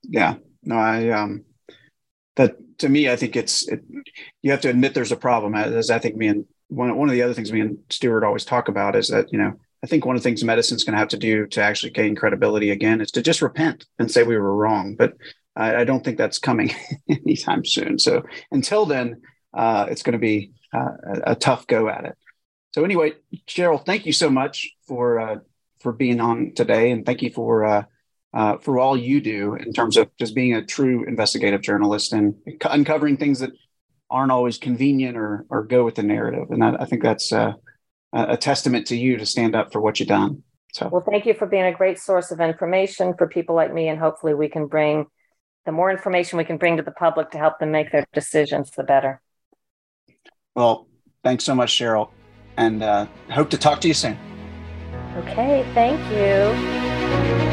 Speaker 3: Yeah. No i um that to me i think it's it, you have to admit there's a problem. As i think me and one, one of the other things me and Stuart always talk about is that you know i think one of the things medicine's going to have to do to actually gain credibility again is to just repent and say we were wrong but i, I don't think that's coming *laughs* anytime soon so until then uh, it's going to be uh, a, a, tough go at it. So anyway, Sharyl, thank you so much for uh, for being on today, and thank you for uh, uh, for all you do in terms of just being a true investigative journalist and uncovering things that aren't always convenient or or go with the narrative. And I, I think that's uh, a testament to you to stand up for what you've done. So,
Speaker 8: well, thank you for being a great source of information for people like me, and hopefully, we can bring the more information we can bring to the public to help them make their decisions, the better.
Speaker 3: Well, thanks so much, Sharyl, and uh, hope to talk to you soon.
Speaker 8: Okay, thank you.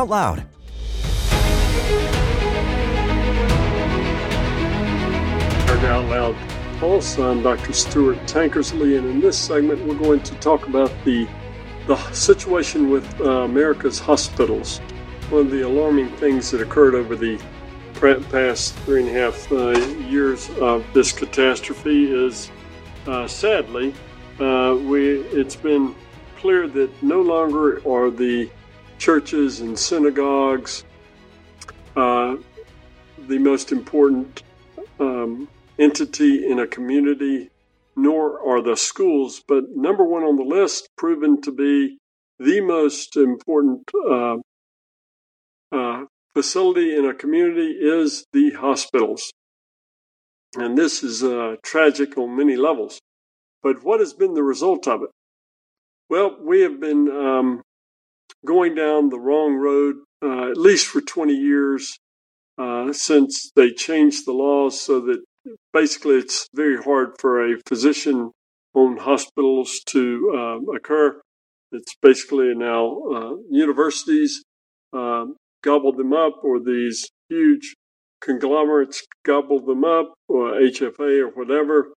Speaker 2: Out Loud Pulse. I'm Dr. Stuart Tankersley, and in this segment, we're going to talk about the the situation with uh, America's hospitals. One of the alarming things that occurred over the past three and a half uh, years of this catastrophe is, uh, sadly, uh, we it's been clear that no longer are the churches and synagogues uh, the most important um, entity in a community, nor are the schools. But number one on the list, proven to be the most important uh, uh, facility in a community, is the hospitals. And this is uh, tragic on many levels. But what has been the result of it? Well, we have been um, going down the wrong road, uh, at least for 20 years, uh, since they changed the laws so that basically it's very hard for a physician owned hospitals to uh, occur. It's basically now uh, universities um, gobbled them up, or these huge conglomerates gobbled them up, or HCA or whatever,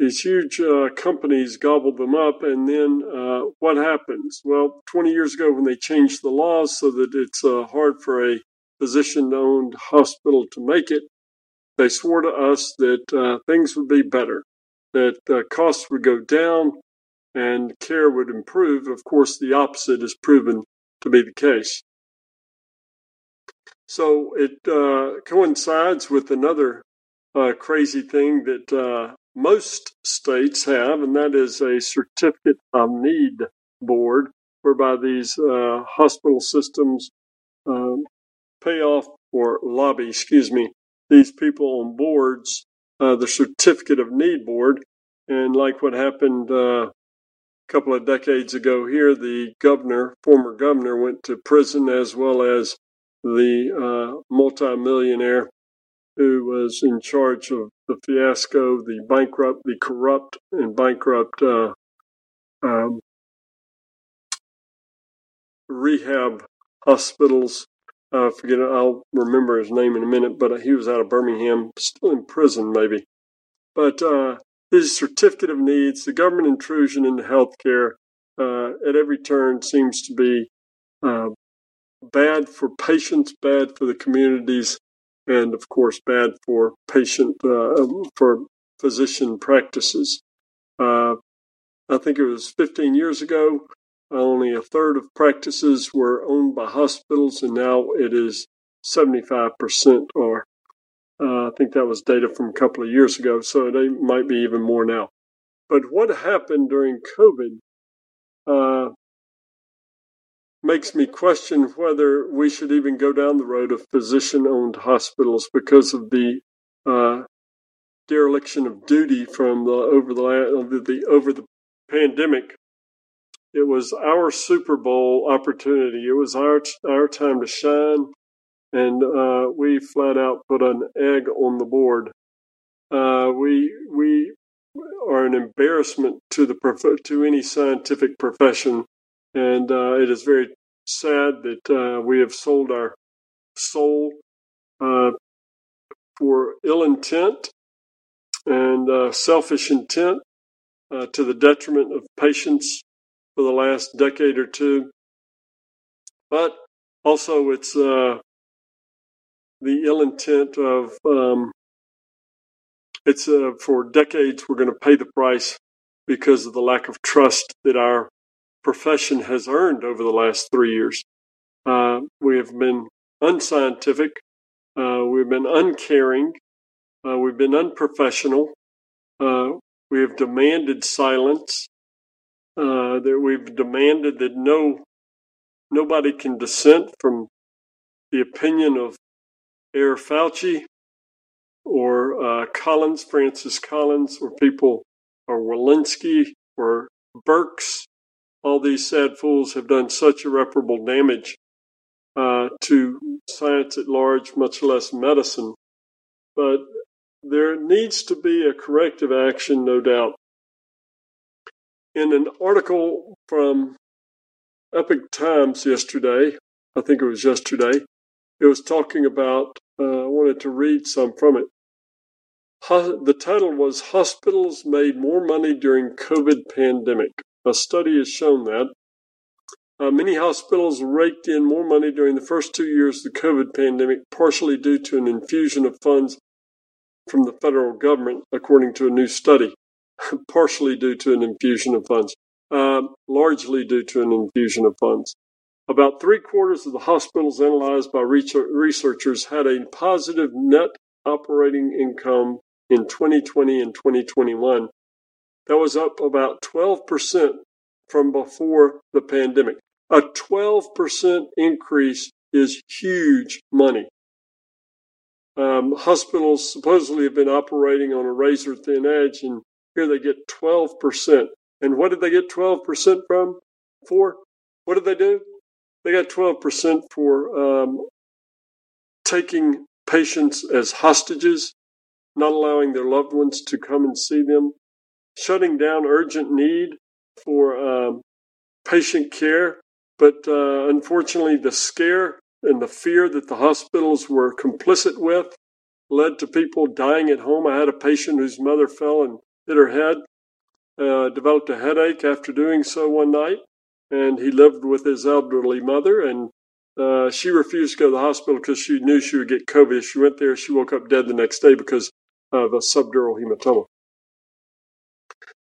Speaker 2: these huge uh, companies gobbled them up, and then uh, what happens? Well, 20 years ago, when they changed the laws so that it's uh, hard for a physician owned hospital to make it, they swore to us that uh, things would be better, that uh, costs would go down and care would improve. Of course, the opposite is proven to be the case. So it uh, coincides with another crazy thing that most states have, and that is a certificate of need board, whereby these uh, hospital systems um, pay off or lobby, excuse me, these people on boards, uh, the certificate of need board. And like what happened uh, a couple of decades ago here, the governor, former governor, went to prison as well as the uh, multimillionaire who was in charge of the fiasco, the bankrupt, the corrupt and bankrupt uh, um, rehab hospitals. Uh, forget I'll remember his name in a minute, but he was out of Birmingham, still in prison maybe. But uh, his certificate of needs, the government intrusion into healthcare uh, at every turn seems to be uh, bad for patients, bad for the communities, and of course bad for patient uh, um, for physician practices. Uh, I think it was 15 years ago. Only a third of practices were owned by hospitals, and now it is 75% or uh, I think that was data from a couple of years ago, so they might be even more now. But what happened during COVID uh, makes me question whether we should even go down the road of physician owned hospitals because of the uh, dereliction of duty from the over the, the over the pandemic. It was our Super Bowl opportunity. It was our our time to shine, and uh, we flat out put an egg on the board. Uh, we we are an embarrassment to the prof- to any scientific profession and uh, it is very sad that uh, we have sold our soul uh, for ill intent and uh, selfish intent uh, to the detriment of patients for the last decade or two. But also, it's uh, the ill intent of um, it's for decades we're going to pay the price because of the lack of trust that our profession has earned over the last three years. Uh, we have been unscientific, uh, we've been uncaring, uh, we've been unprofessional, uh, we have demanded silence, uh, that we've demanded that no nobody can dissent from the opinion of Air Fauci or uh, Collins, Francis Collins, or people, or Walensky, or Birx. All these sad fools have done such irreparable damage uh, to science at large, much less medicine. But there needs to be a corrective action, no doubt. In an article from Epoch Times yesterday, I think it was yesterday, it was talking about, uh, I wanted to read some from it. The title was Hospitals Made More Money During COVID Pandemic. A study has shown that. Uh, many hospitals raked in more money during the first two years of the COVID pandemic, partially due to an infusion of funds from the federal government, according to a new study. *laughs* partially due to an infusion of funds, uh, largely due to an infusion of funds. About three quarters of the hospitals analyzed by researchers had a positive net operating income in 2020 and 2021. That was up about 12% from before the pandemic. A 12% increase is huge money. Um, hospitals supposedly have been operating on a razor thin edge, and here they get 12%. And what did they get 12% from? For? What did they do? They got 12% for um, taking patients as hostages, not allowing their loved ones to come and see them, shutting down urgent need for um, patient care. But uh, unfortunately, the scare and the fear that the hospitals were complicit with led to people dying at home. I had a patient whose mother fell and hit her head, uh, developed a headache after doing so one night, and he lived with his elderly mother. And uh, she refused to go to the hospital because she knew she would get COVID. If She went there. She woke up dead the next day because of a subdural hematoma.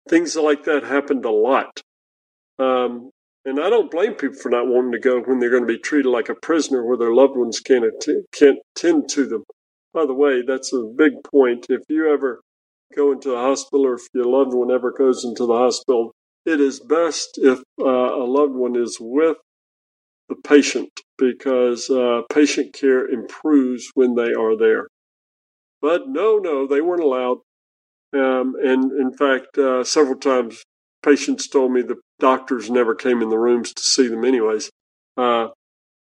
Speaker 2: Things like that happened a lot. Um, and I don't blame people for not wanting to go when they're going to be treated like a prisoner where their loved ones can't, att- can't tend to them. By the way, that's a big point. If you ever go into the hospital or if your loved one ever goes into the hospital, it is best if uh, a loved one is with the patient because uh, patient care improves when they are there. But no, no, they weren't allowed. Um, and in fact, uh, several times patients told me the doctors never came in the rooms to see them, anyways. Uh,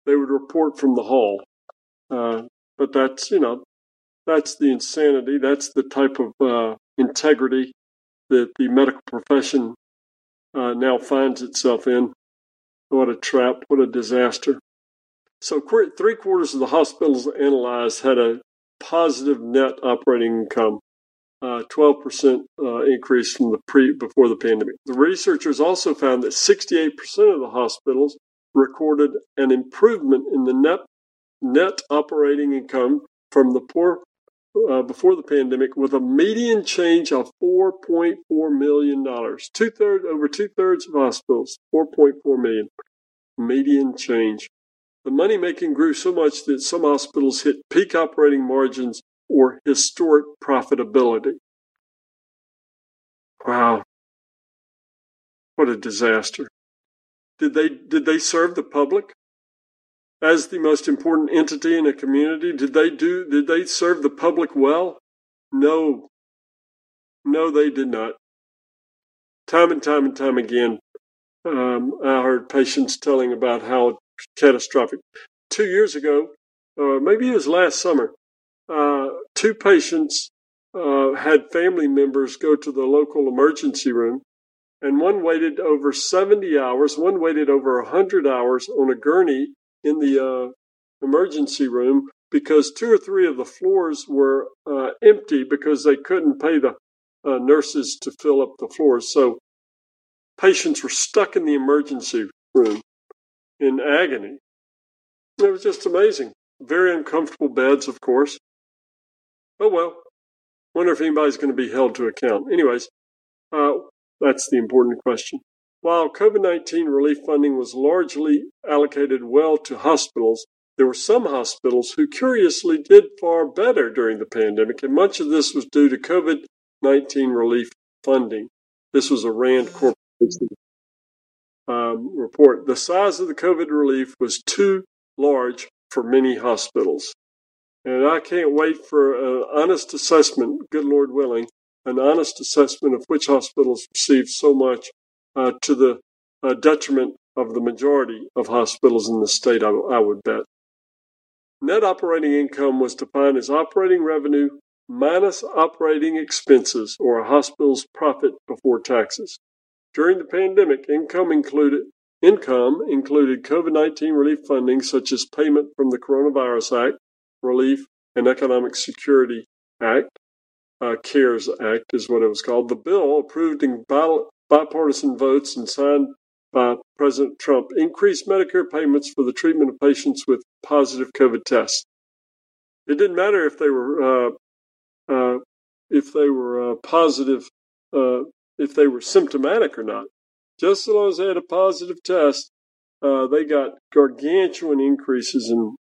Speaker 2: they would report from the hall. Uh, but that's, you know, that's the insanity. That's the type of uh, integrity that the medical profession uh, now finds itself in. What a trap! What a disaster! So, three quarters of the hospitals analyzed had a positive net operating income, uh, 12% uh, increase from the pre before the pandemic. The researchers also found that 68% of the hospitals recorded an improvement in the net net operating income from the poor uh, before the pandemic with a median change of $4.4 million. Two thirds, over two thirds of hospitals, 4.4 million median change. The money making grew so much that some hospitals hit peak operating margins or historic profitability. Wow. What a disaster. Did they, did they serve the public? as the most important entity in a community? Did they do did they serve the public well? No. No, they did not. Time and time and time again, um, I heard patients telling about how catastrophic. Two years ago, or uh, maybe it was last summer, uh, two patients uh, had family members go to the local emergency room, and one waited over 70 hours, one waited over 100 hours on a gurney in the uh, emergency room because two or three of the floors were uh, empty because they couldn't pay the uh, nurses to fill up the floors. So patients were stuck in the emergency room in agony. It was just amazing. Very uncomfortable beds, of course. Oh well. Wonder if anybody's going to be held to account. Anyways, uh, that's the important question. While COVID 19 relief funding was largely allocated well to hospitals, there were some hospitals who curiously did far better during the pandemic, and much of this was due to COVID 19 relief funding. This was a RAND Corporation um, report. The size of the COVID relief was too large for many hospitals. And I can't wait for an honest assessment, good Lord willing, an honest assessment of which hospitals received so much uh, to the uh, detriment of the majority of hospitals in the state, I, I would bet. Net operating income was defined as operating revenue minus operating expenses or a hospital's profit before taxes. During the pandemic, income included income included COVID-19 relief funding such as payment from the Coronavirus Aid, Relief and Economic Security Act, uh, CARES Act is what it was called. The bill, approved in bipartisan votes and signed by President Trump, increased Medicare payments for the treatment of patients with positive COVID tests. It didn't matter if they were uh, uh, if they were uh, positive, uh, if they were symptomatic or not. Just as long as they had a positive test, uh, they got gargantuan increases in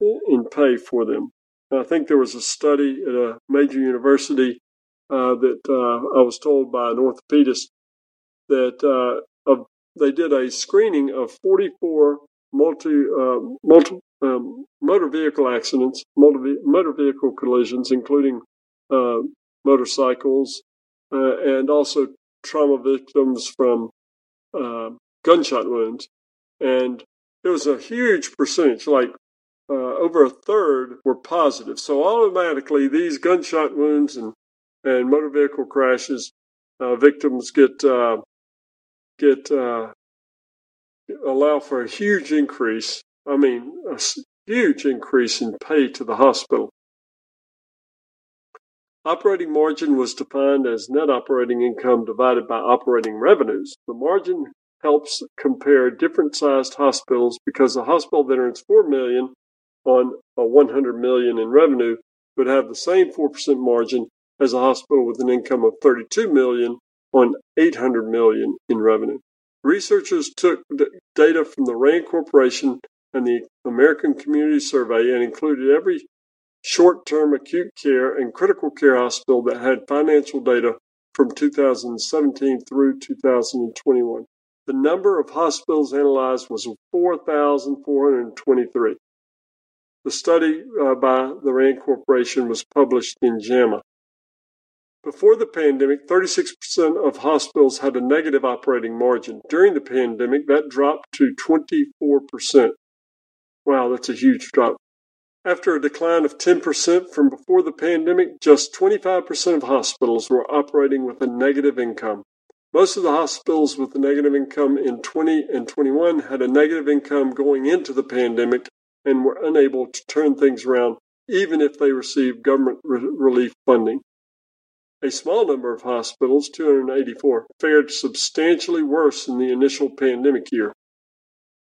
Speaker 2: in pay for them. I think there was a study at a major university uh, that uh, I was told by an orthopedist that uh, of, they did a screening of 44 multi, uh, multi um, motor vehicle accidents, multi, motor vehicle collisions, including uh, motorcycles, uh, and also trauma victims from gunshot wounds. And it was a huge percentage, like uh, over a third were positive. So automatically, these gunshot wounds and, and motor vehicle crashes, uh, victims get uh, get uh, allow for a huge increase. I mean, a huge increase in pay to the hospital. Operating margin was defined as net operating income divided by operating revenues. The margin helps compare different sized hospitals because a hospital that earns 4 million on a 100 million in revenue would have the same 4% margin as a hospital with an income of 32 million on 800 million in revenue. Researchers took data from the RAND Corporation and the American Community Survey and included every short term acute care and critical care hospital that had financial data from 2017 through 2021. The number of hospitals analyzed was 4,423. The study uh, by the RAND Corporation was published in JAMA. Before the pandemic, 36% of hospitals had a negative operating margin. During the pandemic, that dropped to 24%. Wow, that's a huge drop. After a decline of 10% from before the pandemic, just 25% of hospitals were operating with a negative income. Most of the hospitals with a negative income in 20 and 21 had a negative income going into the pandemic and were unable to turn things around even if they received government re- relief funding. A small number of hospitals, 284, fared substantially worse in the initial pandemic year,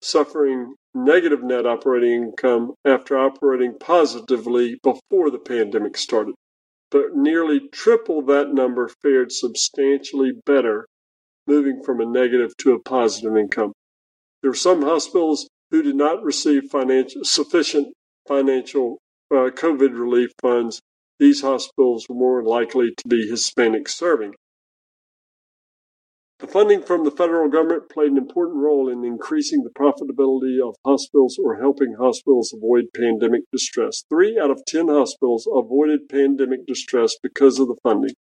Speaker 2: suffering negative net operating income after operating positively before the pandemic started. But nearly triple that number fared substantially better, moving from a negative to a positive income. There were some hospitals who did not receive financial, sufficient financial uh, COVID relief funds, these hospitals were more likely to be Hispanic serving. The funding from the federal government played an important role in increasing the profitability of hospitals or helping hospitals avoid pandemic distress. Three out of 10 hospitals avoided pandemic distress because of the funding.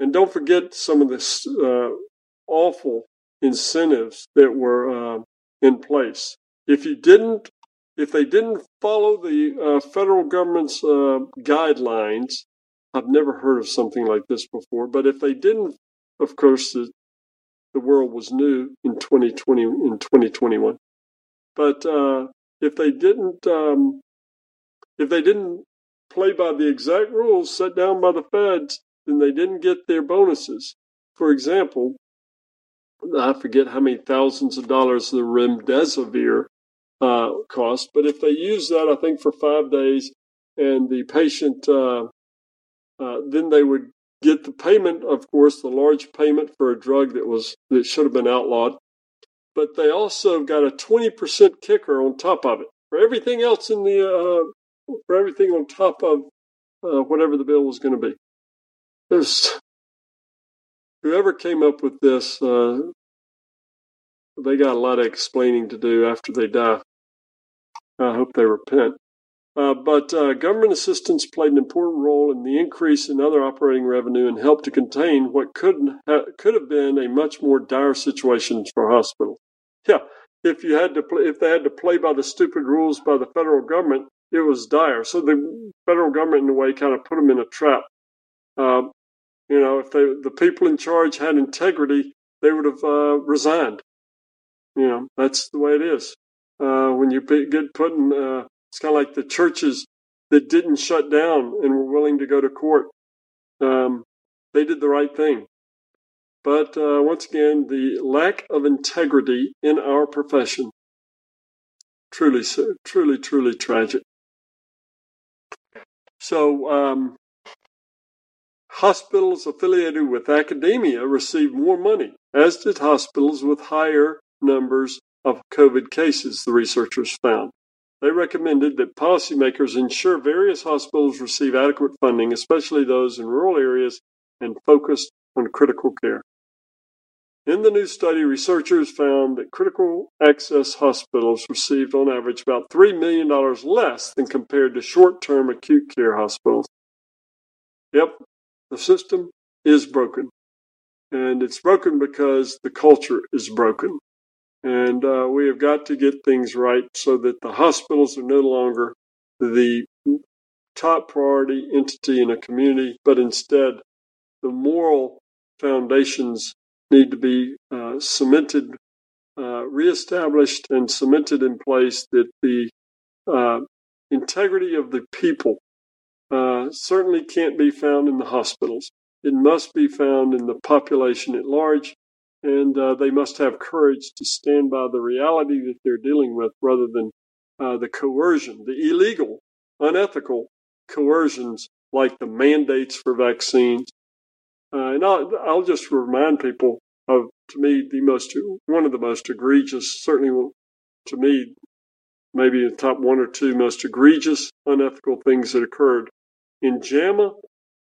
Speaker 2: And don't forget some of the uh, awful incentives that were uh, in place. If you didn't, if they didn't follow the uh, federal government's uh, guidelines, I've never heard of something like this before. But if they didn't, of course, the, the world was new in 2020 in 2021. But uh, if they didn't, um, if they didn't play by the exact rules set down by the feds, then they didn't get their bonuses. For example, I forget how many thousands of dollars the remdesivir uh, cost, but if they use that, I think for five days, and the patient, uh, uh, then they would get the payment, of course, the large payment for a drug that was that should have been outlawed, but they also got a 20% kicker on top of it for everything else in the uh, for everything on top of uh, whatever the bill was going to be. There's whoever came up with this. Uh, they got a lot of explaining to do after they die. I hope they repent. Uh, but uh, government assistance played an important role in the increase in other operating revenue and helped to contain what could ha- could have been a much more dire situation for hospitals. Yeah, if you had to play, if they had to play by the stupid rules by the federal government, it was dire. So the federal government, in a way, kind of put them in a trap. Uh, you know, if they, the people in charge had integrity, they would have uh, resigned. You know, that's the way it is. Uh, when you get put in uh, it's kind of like the churches that didn't shut down and were willing to go to court. Um, they did the right thing. But uh, once again, the lack of integrity in our profession truly, truly, truly tragic. So, um, hospitals affiliated with academia received more money, as did hospitals with higher numbers of COVID cases, the researchers found. They recommended that policymakers ensure various hospitals receive adequate funding, especially those in rural areas, and focused on critical care. In the new study, researchers found that critical access hospitals received on average about $3 million less than compared to short term acute care hospitals. Yep, the system is broken. And it's broken because the culture is broken. And uh, we have got to get things right so that the hospitals are no longer the top priority entity in a community, but instead the moral foundations need to be uh, cemented, uh, reestablished, and cemented in place that the uh, integrity of the people uh, certainly can't be found in the hospitals. It must be found in the population at large and uh, they must have courage to stand by the reality that they're dealing with rather than uh, the coercion, the illegal, unethical coercions like the mandates for vaccines. Uh, and I'll, I'll, just remind people of, to me, the most one of the most egregious, certainly to me, maybe the top one or two most egregious, unethical things that occurred in JAMA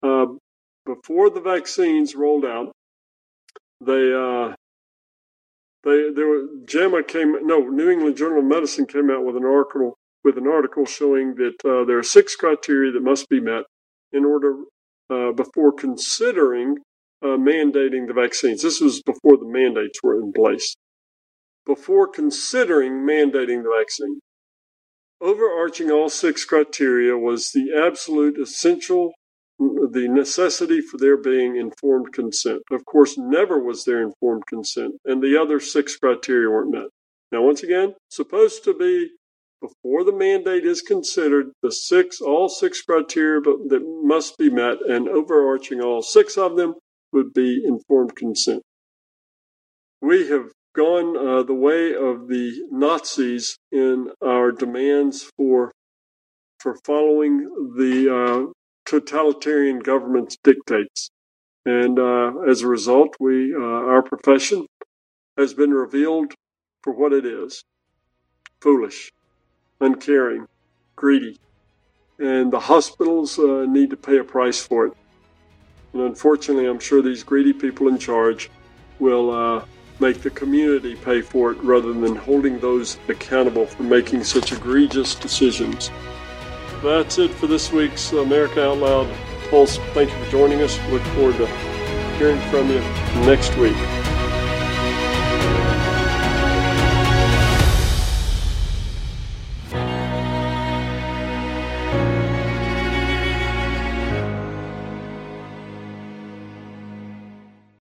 Speaker 2: uh, before the vaccines rolled out they uh, they there were JAMA came no New England Journal of Medicine came out with an article with an article showing that uh, there are six criteria that must be met in order uh, before considering uh, mandating the vaccines. This was before the mandates were in place. Before considering mandating the vaccine, overarching all six criteria was the absolute essential the necessity for there being informed consent. Of course, never was there informed consent, and the other six criteria weren't met. Now, once again, supposed to be before the mandate is considered, the six, all six criteria that must be met, and overarching all six of them would be informed consent. We have gone uh, the way of the Nazis in our demands for for following the uh, totalitarian governments dictates. And uh, as a result, we, uh, our profession has been revealed for what it is foolish, uncaring, greedy. And the hospitals uh, need to pay a price for it. And unfortunately, I'm sure these greedy people in charge will uh, make the community pay for it rather than holding those accountable for making such egregious decisions that's it for this week's America Out Loud Pulse. Thank you for joining us. Look forward to hearing from you next week.